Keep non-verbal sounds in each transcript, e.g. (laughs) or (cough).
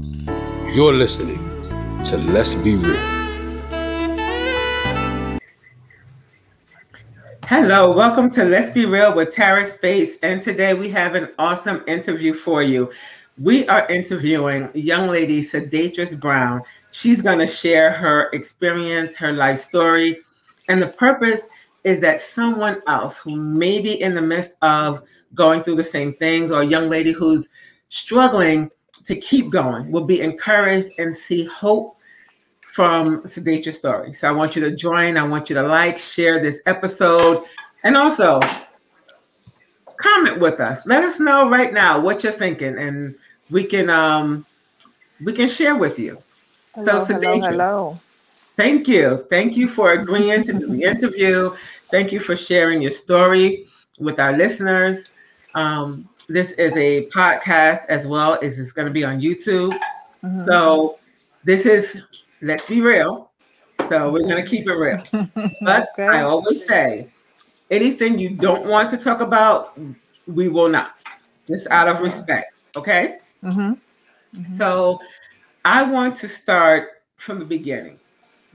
You're listening to Let's Be Real. Hello, welcome to Let's Be Real with Tara Space. And today we have an awesome interview for you. We are interviewing young lady Sedatress Brown. She's going to share her experience, her life story, and the purpose is that someone else who may be in the midst of going through the same things or a young lady who's struggling to keep going will be encouraged and see hope from Sedatress Story. So I want you to join. I want you to like, share this episode, and also comment with us. Let us know right now what you're thinking, and we can um we can share with you. Hello, so hello, hello. Thank you. Thank you for agreeing to do the interview. Thank you for sharing your story with our listeners. Um, this is a podcast as well as it's going to be on YouTube. Mm-hmm. So this is let's be real. So we're going to keep it real. (laughs) But okay. I always say anything you don't want to talk about, we will not, just out of respect. Okay. Mm-hmm. Mm-hmm. So I want to start from the beginning.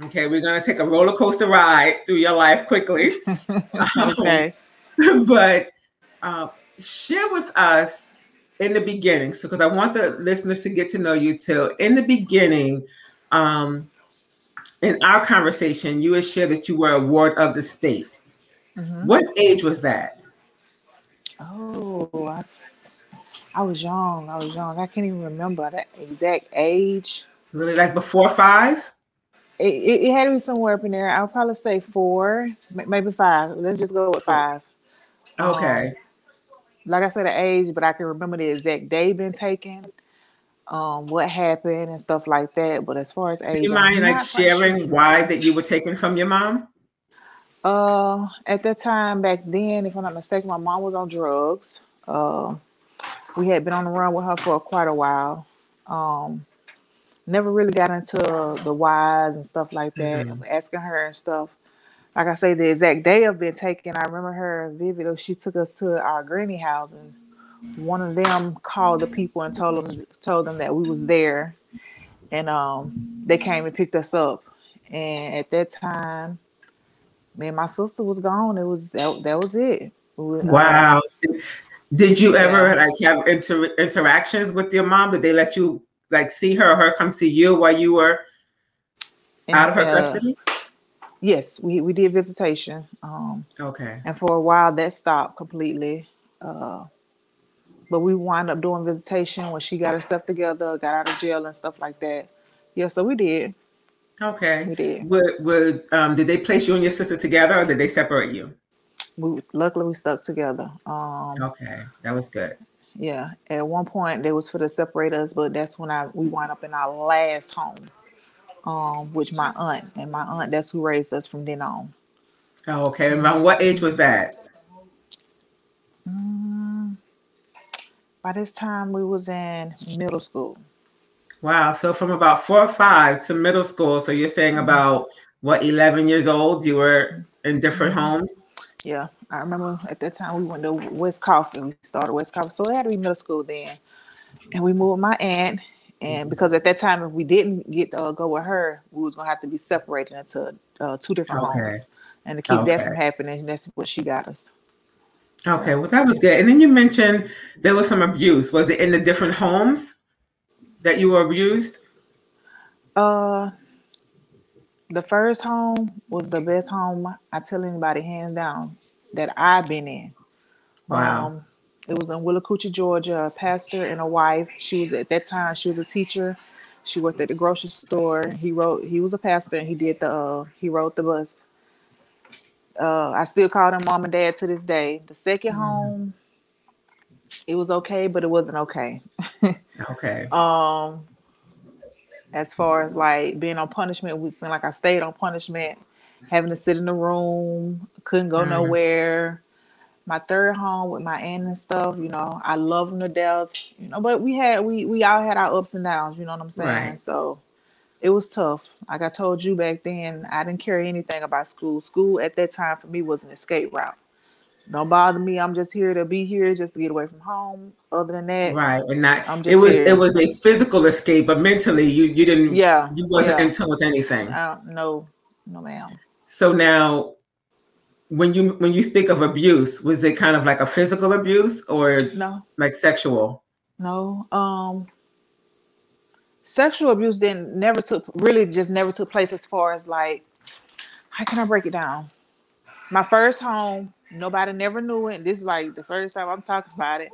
Okay, we're gonna take a roller coaster ride through your life quickly. (laughs) okay. Um, (laughs) but uh, share with us in the beginning, so because I want the listeners to get to know you too. In the beginning, um, in our conversation, you had shared that you were a ward of the state. Mm-hmm. What age was that? Oh, I, I was young. I was young. I can't even remember that exact age. Really, like before five? It, it, it, had to be somewhere up in there. I'll probably say four, maybe five. Let's just go with five. Okay. Um, like I said, the age, but I can remember the exact day been taken, um, what happened and stuff like that. But as far as age, do you mind like sharing sure. why that you were taken from your mom? Uh, at that time back then, if I'm not mistaken, my mom was on drugs. Uh, we had been on the run with her for quite a while. Um, never really got into the whys and stuff like that. Mm-hmm. Asking her and stuff. Like I say, the exact day of being taken, I remember her vividly. She took us to our granny house, and one of them called the people and told them told them that we was there, and um, they came and picked us up. And at that time, me and my sister was gone. It was that that was it. wow. Did you ever like have inter- interactions with your mom? Did they let you like see her or her come see you while you were and, out of her uh, custody? Yes, we, we did visitation. Um, okay. And for a while that stopped completely. Uh, but we wound up doing visitation when she got herself together, got out of jail and stuff like that. Yeah, so we did. Okay. We did. Would, would um, did they place you and your sister together or did they separate you? We luckily we stuck together. Um, okay, that was good. Yeah. At one point they was for to separate us, but that's when I we wind up in our last home, um, with my aunt. And my aunt, that's who raised us from then on. Oh, okay. And around what age was that? Mm, by this time we was in middle school. Wow. So from about four or five to middle school. So you're saying mm-hmm. about what, 11 years old, you were in different mm-hmm. homes? Yeah, I remember at that time we went to West Coffee. We started West Coffee, so it had to be middle school then. And we moved my aunt, and mm-hmm. because at that time, if we didn't get uh, go with her, we was gonna have to be separated into uh, two different okay. homes. And to keep okay. that from happening, that's what she got us. Okay, well that was good. And then you mentioned there was some abuse. Was it in the different homes that you were abused? Uh, the first home was the best home I tell anybody hands down that I've been in. Wow. Um, it was in Willacoochee, Georgia. A pastor and a wife. She was at that time. She was a teacher. She worked at the grocery store. He wrote. He was a pastor, and he did the. Uh, he wrote the bus. Uh, I still call him mom and dad to this day. The 2nd mm-hmm. home, it was okay, but it wasn't okay. (laughs) okay. Um, as far as like being on punishment, we seemed like I stayed on punishment, having to sit in the room, couldn't go mm. nowhere. My third home with my aunt and stuff, you know, I love them to death, you know, but we had we we all had our ups and downs, you know what I'm saying? Right. So it was tough. Like I told you back then, I didn't care anything about school. School at that time for me was an escape route. don't bother me. I'm just here to be here, just to get away from home. Other than that, Right, and not I'm just it was here. it was a physical escape, but mentally you you didn't yeah, you wasn't yeah. in tune with anything. Don't, no, no, ma'am. So now, when you when you speak of abuse, was it kind of like a physical abuse or No, like sexual? no. Um, sexual abuse didn't never took really just never took place as far as like how can I break it down? My first home, nobody never knew it. This is like the first time I'm talking about it.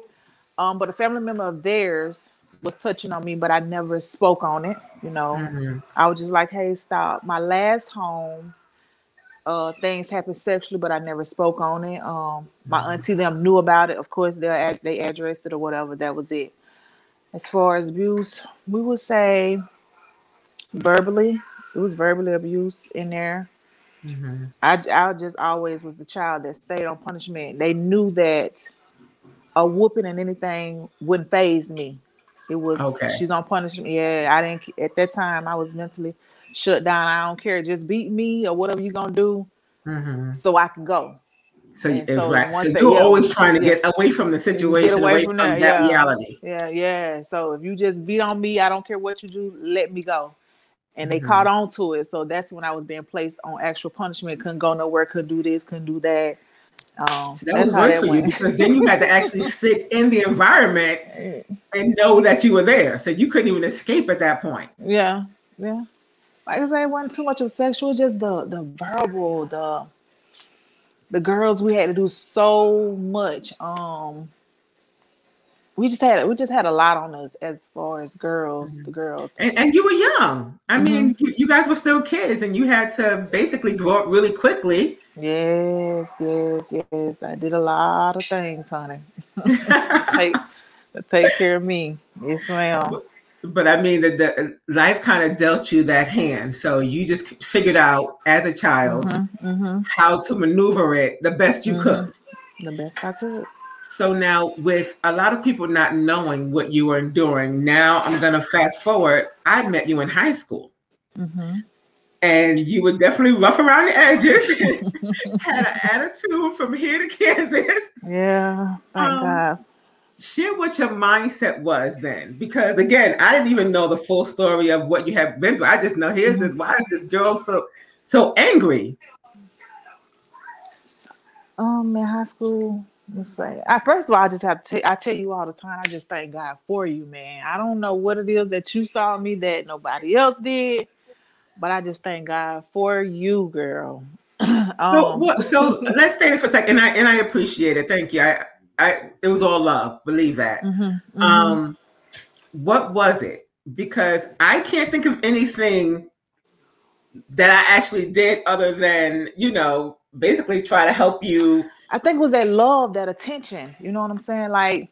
Um, but a family member of theirs was touching on me, but I never spoke on it. You know, Mhm. I was just like, "Hey, stop." My last home, uh, things happened sexually, but I never spoke on it. Um, my Mhm. auntie them knew about it. Of course, they they addressed it or whatever. That was it. As far as abuse, we would say verbally. It was verbally abuse in there. Mhm. I, I just always was the child that stayed on punishment. They knew that a whooping and anything wouldn't phase me. It was Okay. she's on punishment. Yeah, I didn't at that time I was mentally shut down. I don't care. Just beat me or whatever you're gonna do Mhm. so I can go. So, And so right. So you're yeah, always trying to get away from the situation, away away, from that, that yeah. reality. Yeah, yeah. So if you just beat on me, I don't care what you do, let me go. And they Mhm. caught on to it. So that's when I was being placed on actual punishment. Couldn't go nowhere, couldn't do this, couldn't do that. Um, So that was worse for you because then you had to actually (laughs) sit in the environment and know that you were there. So you couldn't even escape at that point. Yeah, yeah. Like I say, it wasn't too much of sexual, just the the verbal, the the girls we had to do so much. Um we just had we just had a lot on us as far as girls, the girls. And, and you were young. I mean, Mm-hmm. you, you guys were still kids and you had to basically grow up really quickly. Yes, yes, yes. I did a lot of things, honey. (laughs) Take (laughs) take care of me. Yes, ma'am. But I mean, that the life kind of dealt you that hand. So you just figured out as a child hmm how to maneuver it the best you Mhm. could. The best I could. So now, with a lot of people not knowing what you were enduring, now I'm going to fast forward. I met you in high school, hmm and you were definitely rough around the edges, (laughs) (laughs) had an attitude from here to Kansas. Yeah, thank Um, God. Share what your mindset was then, because again, I didn't even know the full story of what you have been through. I just know here's this. Why is this girl so so angry? Um, in high school, it's like I first of all, I just have to. i tell you all the time. I just thank God for you, man. I don't know what it is that you saw me that nobody else did, but I just thank God for you, girl. (clears throat) So um, what? So (laughs) let's stay for a second, and I and I appreciate it. Thank you. I I it was all love. Believe that. mhm, mhm. Um, what was it? Because I can't think of anything that I actually did other than you know basically try to help you. I think it was that love, that attention. You know what I'm saying? Like,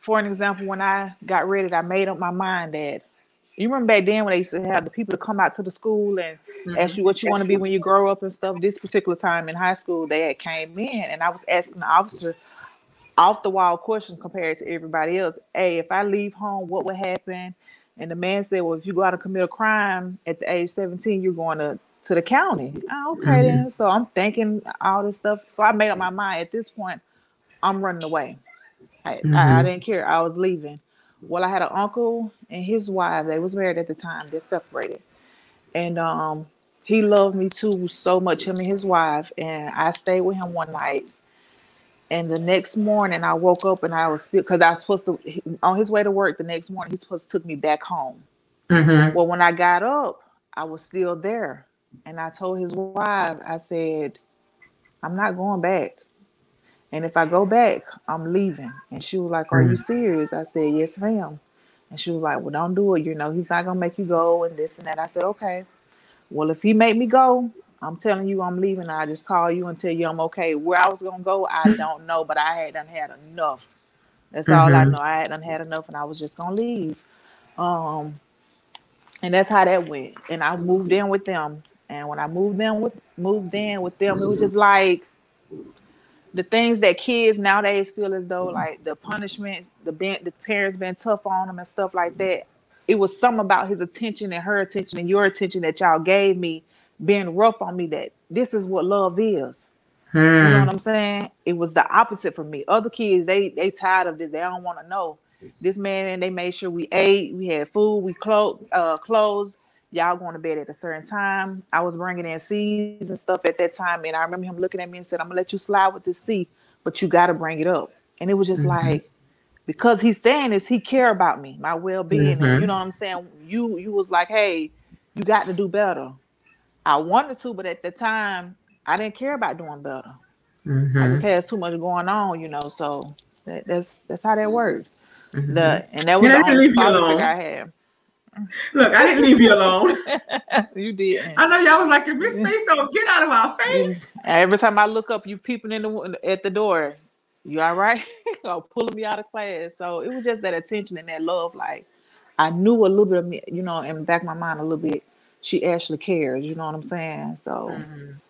for an example, when I got ready, I made up my mind that you remember back then when they used to have the people to come out to the school and ask you what you want to be when you grow up and stuff. This particular time in high school, they had came in and I was asking the officer off the wall questions compared to everybody else. Hey, if I leave home, what would happen? And the man said, Well, if you go out and commit a crime at the age 17, you're going to to the county. Oh, okay, then. So I'm thinking all this stuff. So I made up my mind at this point, I'm running away. I, I, I Mhm. didn't care. I was leaving. Well, I had an uncle and his wife. They was married at the time. They're separated, and um, he loved me too so much. Him and his wife, and I stayed with him one night. And the next morning, I woke up and I was still because I was supposed to he- on his way to work the next morning. He's supposed to took me back home. Mhm. Well, when I got up, I was still there. And I told his wife, I said, I'm not going back. And if I go back, I'm leaving. And she was like, Are you Mm. serious? I said, Yes, ma'am. And she was like, Well, don't do it. You know, he's not gonna make you go and this and that. I said, Okay. Well, if he make me go, I'm telling you I'm leaving. I just call you and tell you I'm okay. Where I was gonna go, I (laughs) don't know, but I had done had enough. That's all I Mhm. know. I had done had enough and I was just gonna leave. Um and that's how that went. And I moved in with them. And when I moved in with moved in with them, it was just like the things that kids nowadays feel as though like the punishments, the ben- the parents been tough on them and stuff like that. It was something about his attention and her attention and your attention that y'all gave me being rough on me that this is what love is. You know Hmm. what I'm saying? It was the opposite for me. Other kids, they they tired of this. They don't want to know. This man and they made sure we ate, we had food, we clothes, uh, clothes. Y'all going to bed at a certain time. I was bringing in C's and stuff at that time, and I remember him looking at me and said, "I'm gonna let you slide with this C, but you got to bring it up." And it was just Mhm. like because he's saying this, he care about me, my well being. Mhm. You know what I'm saying? You you was like, hey, you got to do better. I wanted to, but at the time, I didn't care about doing better. I Mhm. just had too much going on, you know. So that, that's that's how that worked. Mhm. The and that was I the didn't only leave you alone. I had. Look, I didn't leave you alone. (laughs) you did. I know y'all was like, if this face don't get out of our face. Every time I look up, you peeping in the at the door. You all right? (laughs) or pulling me out of class. So it was just that attention and that love. Like I knew a little bit of me, you know, in the back of my mind a little bit. She actually cares. You know what I'm saying? So Mhm.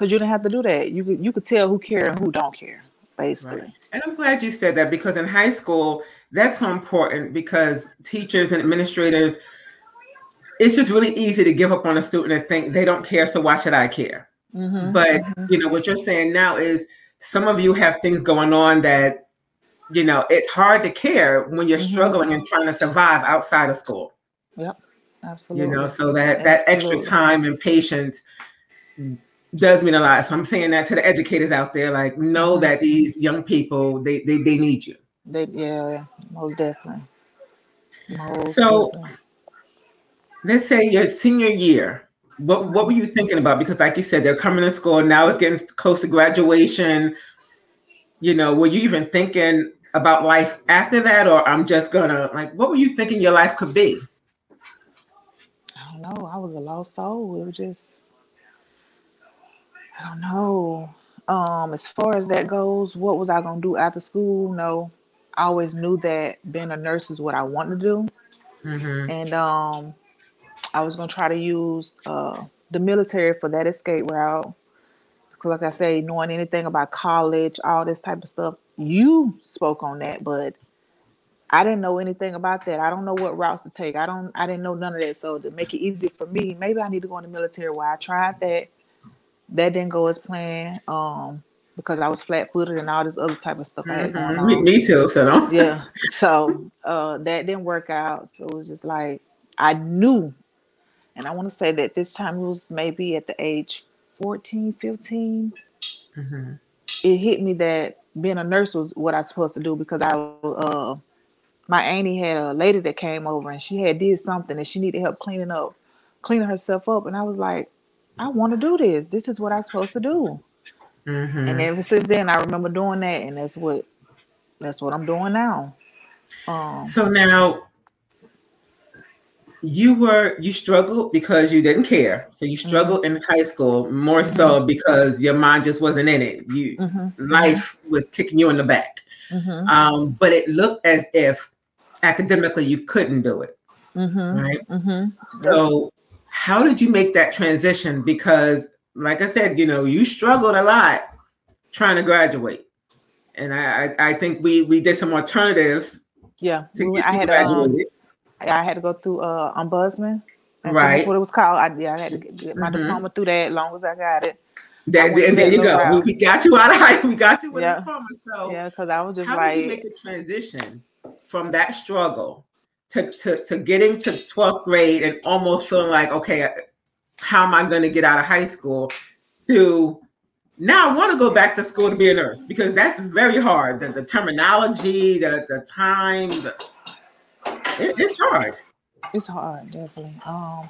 because you didn't have to do that. You could you could tell who care and who don't care, basically. Right. And I'm glad you said that because in high school, that's so important because teachers and administrators, it's just really easy to give up on a student and think they don't care, so why should I care? Mhm, But mhm. you know what you're saying now is some of you have things going on that you know it's hard to care when you're Mhm. struggling and trying to survive outside of school. Absolutely. You know, so that that extra time and patience does mean a lot. So I'm saying that to the educators out there, like know Mhm. that these young people they they, they need you. They, yeah, most definitely. Most So- definitely. let's say your senior year what what were you thinking about because like you said they're coming to school now it's getting close to graduation you know were you even thinking about life after that or i'm just gonna like what were you thinking your life could be know. I was a lost soul. It was just, I don't know. Um, as far as that goes, what was I gonna do after school? No, I always knew that being a nurse is what I wanted to do, mm-hmm. and um, I was gonna try to use uh the military for that escape route. Because, like I say, knowing anything about college, all this type of stuff, you spoke on that, but I didn't know anything about that. I don't know what routes to take. I don't. I didn't know none of that. So to make it easy for me, maybe I need to go in the military. Where I tried that, that didn't go as planned. Um, because I was flat footed and all this other type of stuff I had going Mhm. me, on. me too so no Yeah. (laughs) So uh, that didn't work out. So it was just like I knew, and I want to say that this time it was maybe at the age 14, 15 Mhm. it hit me that being a nurse was what I was supposed to do because I uh my auntie had a lady that came over and she had did something and she needed help cleaning up, cleaning herself up, and I was like, I want to do this. This is what I'm supposed to do. Mhm. And ever since then, I remember doing that, and that's what that's what I'm doing now. Um, so now you were you struggled because you didn't care so you struggled in high school more so because your mind just wasn't in it you mhm, life was kicking you in the back mhm, um, but it looked as if academically you couldn't do it mhm, right mhm. so how did you make that transition because like i said you know you struggled a lot trying to graduate and i i, I think we we did some alternatives Yeah, I had um, I had to go through uh ombudsman. Right. That's what it was called. I, yeah, I had to get, get my Mhm. diploma through that. As long as I got it. That, and there you go we, route. we got you out of high we got you with Yeah. a diploma so Yeah, because I was just how like, did you make the transition from that struggle to, to, to getting to 12th grade and almost feeling like, okay, how am I going to get out of high school to now I want to go back to school to be a nurse because that's very hard. The, the terminology, the, the time, the, it- it's hard. It's hard, definitely. Um,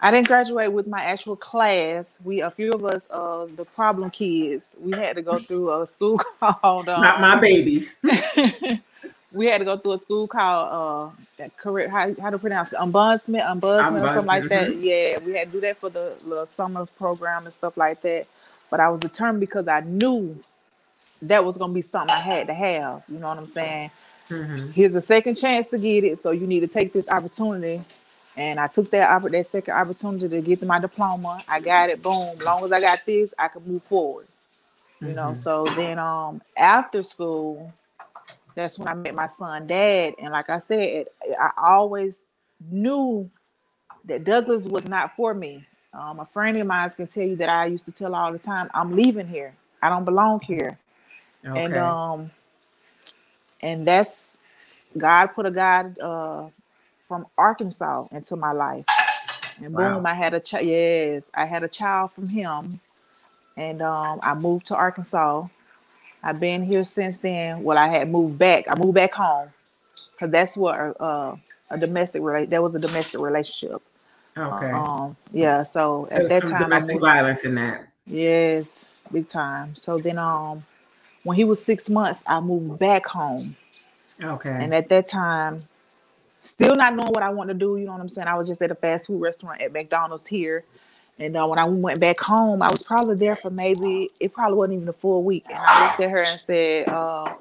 I didn't graduate with my actual class. We a few of us, uh, the problem kids, we had to go through a school (laughs) called. Um, Not my babies. (laughs) we had to go through a school called uh, that correct how how to pronounce it, ombudsman, ombudsman, or something like that. Yeah, we had to do that for the little summer program and stuff like that. But I was determined because I knew that was gonna be something I had to have. You know what I'm saying? Mhm. here's a second chance to get it. So you need to take this opportunity. And I took that oppor- that second opportunity to get my diploma. I got it. Boom. Long as I got this, I can move forward. You know. Mhm. So then, um, after school, that's when I met my son, dad. And like I said, I always knew that Douglas was not for me. Um, a friend of mine can tell you that I used to tell all the time, I'm leaving here. I don't belong here. Okay. And um and that's God put a guy uh from Arkansas into my life. And boom, Wow. I had a child. Yes, I had a child from him. And um I moved to Arkansas. I've been here since then. Well, I had moved back. I moved back home because that's what uh, a domestic relate. That was a domestic relationship. okay. Um, yeah. So So at that time, I domestic moved, violence in that. yes, big time. So then, um, when he was six months, I moved back home, Okay. and at that time, still not knowing what I wanted to do. You know what I'm saying? I was just at a fast food restaurant at McDonald's here. And uh, when I went back home, I was probably there for maybe it probably wasn't even a full week. And I looked at her and said, uh,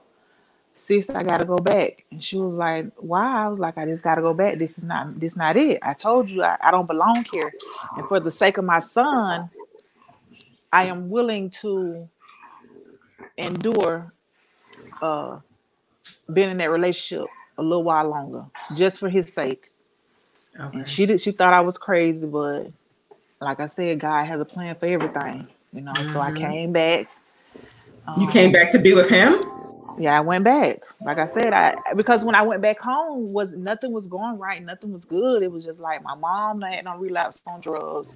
sis, I gotta go back. And she was like, Why? I was like, I just gotta go back. This is not this not it. I told you I, I don't belong here. And for the sake of my son, I am willing to endure uh being in that relationship a little while longer, just for his sake. okay. And she did she thought I was crazy, but like I said, God has a plan for everything. You know, so I Mhm. came back. You Um, came back to be with him? yeah, I went back. Like I said, I because when I went back home, was nothing was going right, nothing was good. It was just like my mom had no relapse on drugs.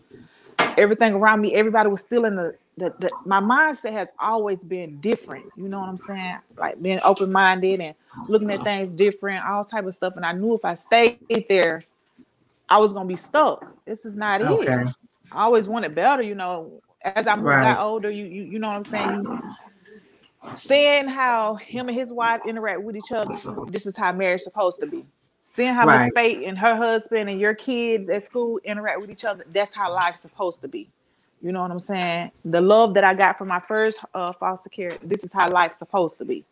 Everything around me, everybody was still in the, the, the my mindset has always been different. You know what I'm saying? Like being open minded and looking at things different, all type of stuff. And I knew if I stayed there, I was gonna be stuck. This is not it. I always wanted better, you know. As I Right. got older, you you you know what I'm saying. You, seeing how him and his wife interact with each other, this is how marriage supposed to be. Seeing how Right. Miss Fate and her husband and your kids at school interact with each other, that's how life's supposed to be. You know what I'm saying? The love that I got from my first uh, foster care, this is how life's supposed to be.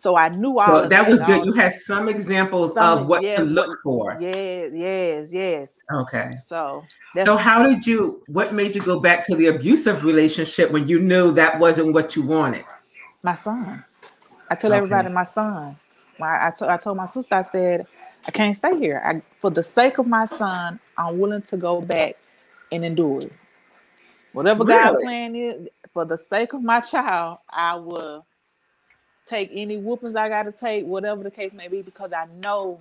So I knew all So of that was good. You had some examples Some- of what to look for. Yes, yes, yes. Okay. So that's So how did you what made you go back to the abusive relationship when you knew that wasn't what you wanted? my son. I tell Okay. everybody my son. I, to- I told my sister, I said, I can't stay here. I, for the sake of my son, I'm willing to go back and endure it. Whatever God Really? plan is, for the sake of my child, I will take any whoopings I got to take, whatever the case may be, because I know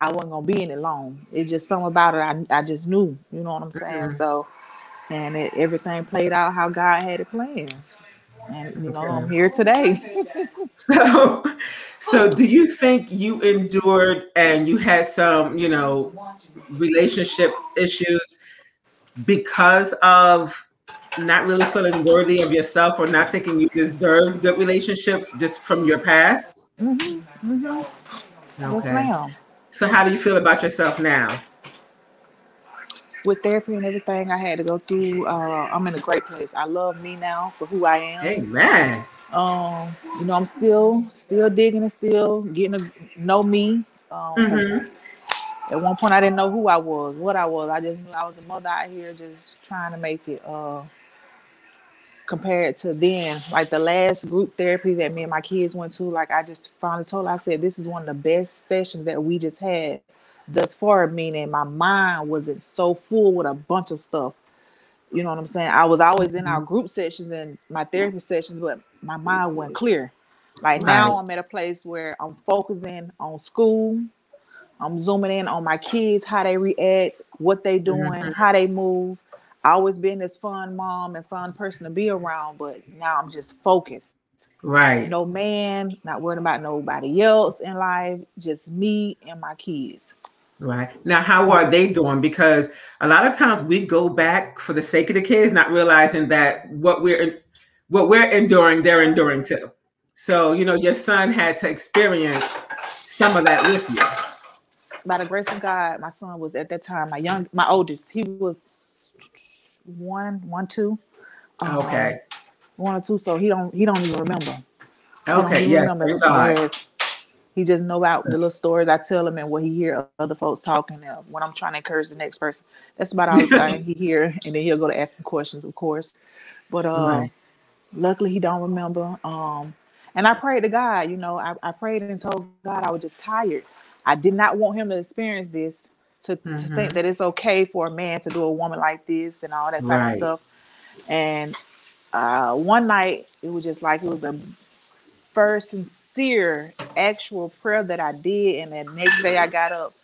I wasn't gonna be in it long. It's just something about it. I, I just knew, you know what I'm saying. Mhm. So, and it, everything played out how God had it planned, and you know I'm here today. (laughs) So so do you think you endured and you had some, you know, relationship issues because of not really feeling worthy of yourself or not thinking you deserve good relationships just from your past? hmm hmm Yes, ma'am. So how do you feel about yourself now? With therapy and everything I had to go through, uh, I'm in a great place. I love me now for who I am. Amen. Um, you know, I'm still still digging and still getting to know me. Um, Mhm. At one point, I didn't know who I was, what I was. I just knew I was a mother out here just trying to make it. Uh, compared to then, like the last group therapy that me and my kids went to, like I just finally told her, I said, this is one of the best sessions that we just had thus far. Meaning, my mind wasn't so full with a bunch of stuff. You know what I'm saying? I was always in our group sessions and my therapy sessions, but my mind wasn't clear. Like now, Right. I'm at a place where I'm focusing on school. I'm zooming in on my kids, how they react, what they doing, Mhm. how they move. I always been this fun mom and fun person to be around, but now I'm just focused. Right. No man, not worrying about nobody else in life, just me and my kids. Right. Now, how are they doing? Because a lot of times we go back for the sake of the kids, not realizing that what we're what we're enduring, they're enduring too. So, you know, your son had to experience some of that with you. By the grace of God, my son was at that time my young, my oldest. He was one, one, two. Um, Okay. one or two. So he don't, he don't even remember. Okay. Yeah. remember He just know about the little stories I tell him and what he hear other folks talking. And when I'm trying to encourage the next person, that's about all the (laughs) he hear. And then he'll go to asking questions, of course. But uh, Right. luckily he don't remember. Um, and I prayed to God. You know, I, I prayed and told God I was just tired. I did not want him to experience this. To, to Mhm. think that it's okay for a man to do a woman like this and all that type Right. of stuff. And uh, one night it was just like it was the first sincere actual prayer that I did, and the next day I got up.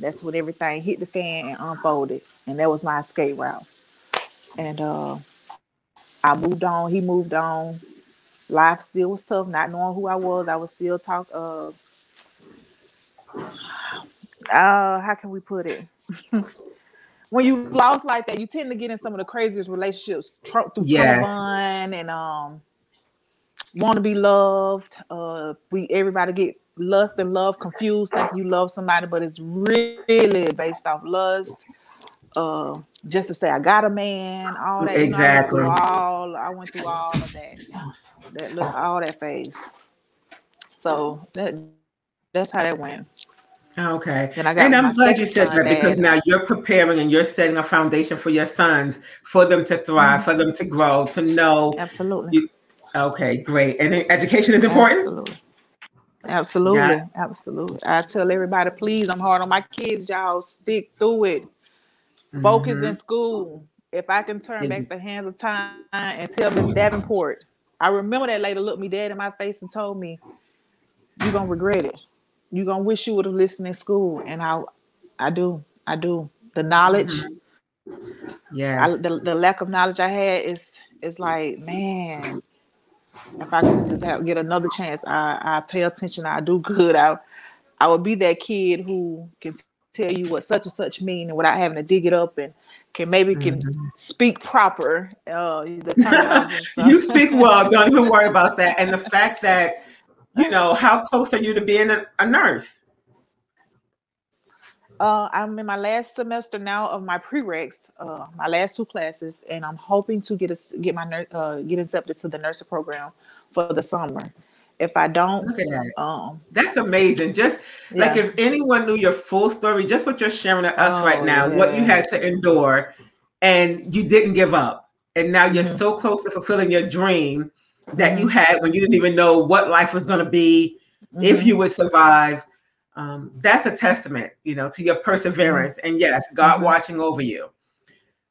That's when everything hit the fan and unfolded, and that was my escape route. And uh, I moved on. He moved on. Life still was tough, not knowing who I was. I was still talk. Uh, uh, how can we put it? (laughs) when you lost like that, you tend to get in some of the craziest relationships tr- through Yes. and um want to be loved. Uh, we everybody get lust and love confused, think you love somebody, but it's really based off lust. Uh, just to say I got a man, all that. you know, I went through Exactly. all I went through all of that. That look all that phase. So that that's how that went. Okay. Then I got And I'm glad you said that because now you're preparing and you're setting a foundation for your sons for them to thrive, for them to grow, to know. Absolutely. You- Okay, great. And education is important. Absolutely. Absolutely. Absolutely. I tell everybody, please, I'm hard on my kids, y'all. Stick through it. Focus Mhm. in school. If I can turn back the hands of time and tell Miss Davenport, I remember that lady looked me dead in my face and told me, You're gonna regret it. You're gonna wish you would have listened in school. And I I do. I do. The knowledge, Yes. I, the, the lack of knowledge I had is is like, man, if I could just have get another chance, I I pay attention, I do good. I I would be that kid who can tell you what such and such mean and without having to dig it up and can maybe can Mhm. speak proper. Uh the (laughs) terminology and stuff. you speak well. Don't even worry about that. And the fact that, you know, how close are you to being a, a nurse? Uh, I'm in my last semester now of my prereqs, uh, my last two classes, and I'm hoping to get a, get my uh, get accepted to the nursing program for the summer. If I don't, Look at that. um, That's amazing. Just like if anyone knew your full story, just what you're sharing to us right Oh, now, what you had to endure, and you didn't give up. And now you're Mhm. so close to fulfilling your dream that you Mhm. had when you didn't even know what life was going to be, if Mhm. you would survive. Um, that's a testament, you know, to your perseverance. And yes, God Mhm. watching over you.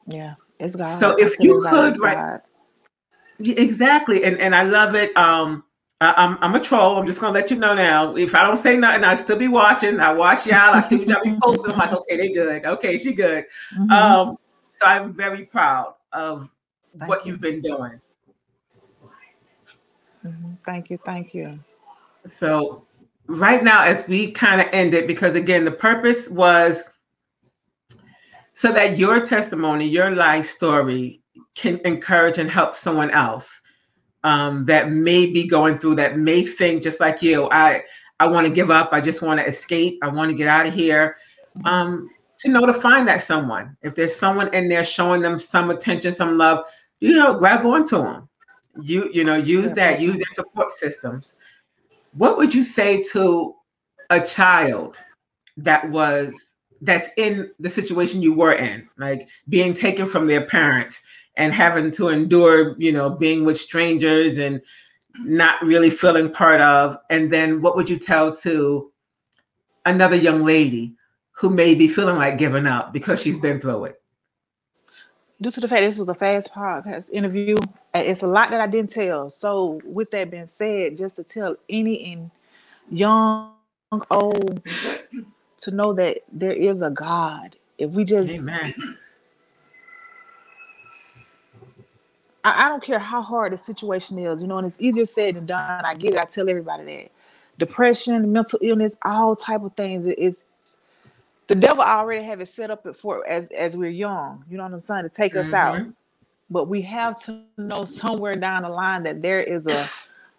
yeah, it's God. So if tell you could it's God. Exactly, and and I love it. Um, I, I'm I'm a troll. I'm just gonna let you know now. If I don't say nothing, I still be watching. I watch y'all. I see what y'all be (laughs) posting. I'm like, okay, they good. Okay, she good. Mhm. Um, so I'm very proud of Thank what you. you've been doing. Mhm. Thank you, thank you. So right now, as we kind of end it, because again, the purpose was so that your testimony, your life story, can encourage and help someone else um, that may be going through that may think just like you. I I want to give up. I just want to escape. I want to get out of here. Um, to know to find that someone. If there's someone in there showing them some attention, some love, you know, grab onto them. You you know, use that. Use their support systems. What would you say to a child that was that's in the situation you were in, like being taken from their parents and having to endure, you know, being with strangers and not really feeling part of. And then what would you tell to another young lady who may be feeling like giving up because she's been through it? Due to the fact this was a fast podcast interview, it's a lot that I didn't tell. So, with that being said, just to tell any and young, old, to know that there is a God. If we just Amen. I, I don't care how hard the situation is, you know, and it's easier said than done. I get it. I tell everybody that. Depression, mental illness, all type of things. It is the devil already have it set up for as as we're young. You know what I'm saying to take us out. Mhm. But we have to know somewhere down the line that there is a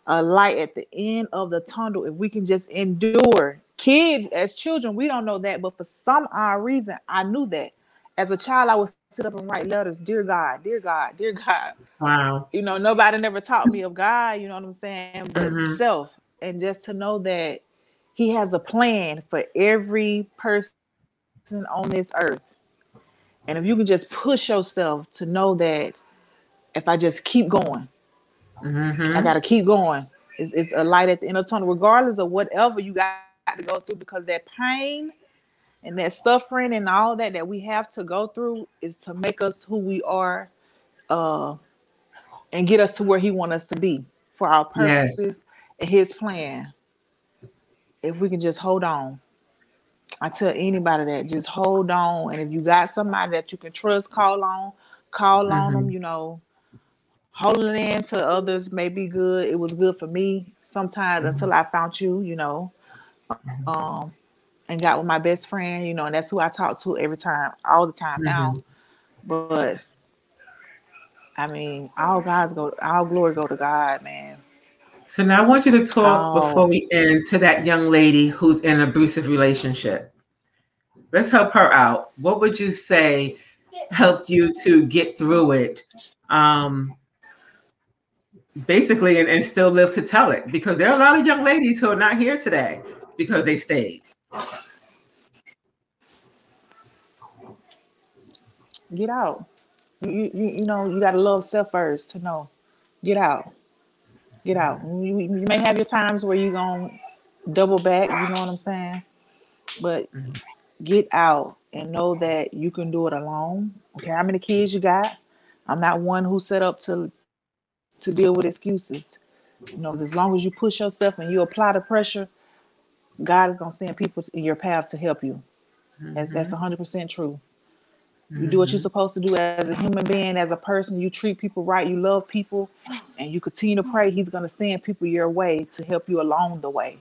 a light at the end of the tunnel. If we can just endure, kids as children, we don't know that, but for some odd reason, I knew that. As a child, I would sit up and write letters, dear God, dear God, dear God Wow. you know, nobody never taught me of God, you know what I'm saying, but Mhm. self. And just to know that He has a plan for every person on this earth. And if you can just push yourself to know that if I just keep going, Mhm. I got to keep going. It's, it's a light at the end of the tunnel, regardless of whatever you got to go through, because that pain and that suffering and all that that we have to go through is to make us who we are uh and get us to where He want us to be for our Yes. purposes and His plan. If we can just hold on. I tell anybody that just hold on, and if you got somebody that you can trust, call on, call on them. You know, holding in to others may be good. It was good for me sometimes Mhm. until I found you. You know, um, and got with my best friend. You know, and that's who I talk to every time, all the time now. But I mean, all guys go, all glory go to God, man. So now I want you to talk Oh. before we end to that young lady who's in an abusive relationship. Let's help her out. What would you say helped you to get through it? Um, basically, and, and still live to tell it because there are a lot of young ladies who are not here today because they stayed. Get out. You, you, you you know, you gotta love self first to know. Get out. Get out. You, you may have your times where you're gonna double back. You know what I'm saying? But Mhm. get out and know that you can do it alone. Okay, how many kids you got? I'm not one who set up to to deal with excuses. You know, as long as you push yourself and you apply the pressure, God is gonna send people in your path to help you. That's that's 100 percent true. You do what you're Mhm. supposed to do as a human being, as a person. You treat people right. You love people, and you continue to pray. He's gonna send people your way to help you along the way.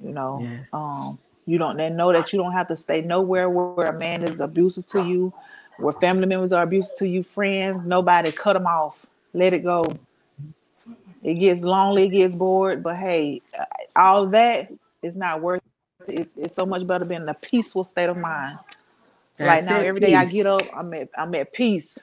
You know, Yes. um, you don't then know that you don't have to stay nowhere where a man is abusive to you, where family members are abusive to you, friends. Nobody cut them off. Let it go. It gets lonely, it gets bored, but hey, uh, all that is not worth. it. It's, it's so much better being in a peaceful state of mind right That's now it, every day i get up i'm at i'm at peace.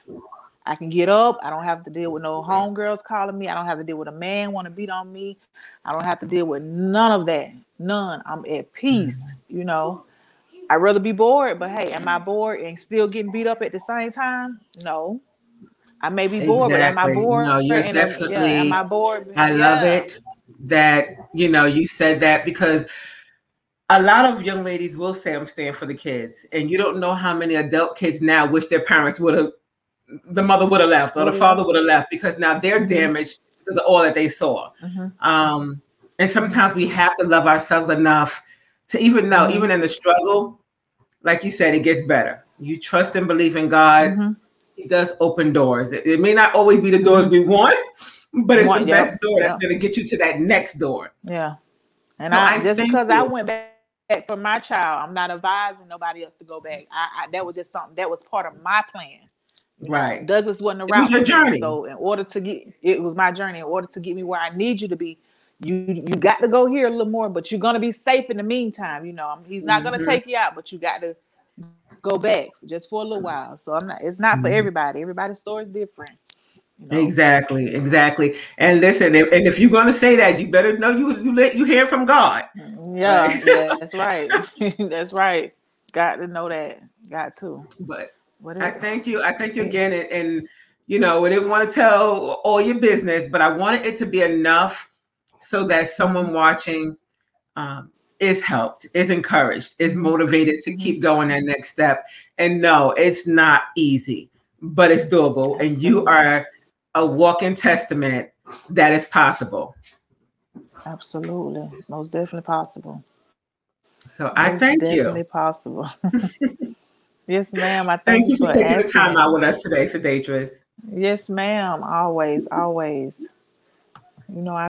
I can get up. I don't have to deal with no homegirls calling me. I don't have to deal with a man want to beat on me. I don't have to deal with none of that. None. I'm at peace Mm-hmm. you know? I'd rather be bored but hey am i bored and still getting beat up at the same time? No. I may be bored but am i bored No, you're and am, yeah am i bored? I love it that you know you said that because a lot of young ladies will say I'm staying for the kids, and you don't know how many adult kids now wish their parents would have, the mother would have left or the father would have left because now they're Mhm. damaged because of all that they saw. Mhm. Um, and sometimes we have to love ourselves enough to even know, Mhm. even in the struggle, like you said, it gets better. You trust and believe in God. Mhm. He does open doors. It, it may not always be the doors we want, but it's Want- the yep, best door that's going to get you to that next door. Yeah. And So I, I just because I went back for my child, I'm not advising nobody else to go back. I, I that was just something that was part of my plan. You know, Right. Douglas wasn't It was around me. journey. So in order to get it was my journey. In order to get me where I need you to be, you you got to go here a little more, but you're gonna be safe in the meantime. You know, he's not gonna Mhm. take you out, but you got to go back just for a little while. So I'm not. It's not for Mhm. everybody. Everybody's story is different. You know? Exactly, exactly. And listen, if, and if you're going to say that, you better know you you let you hear from God. Yeah, Right. yeah, that's right. (laughs) that's right. Got to know that. Got to. But What I thank you. I thank you again. And, and you know, I didn't want to tell all your business, but I wanted it to be enough so that someone watching um, is helped, is encouraged, is motivated to keep going that next step. And no, it's not easy, but it's doable. And you are a walking testament that is possible. Absolutely, most definitely possible. So I Most thank definitely you. possible. (laughs) yes, ma'am. I thank, Thank you for for taking the time out with us today, Sedatress. Yes, ma'am. Always, always. You know, I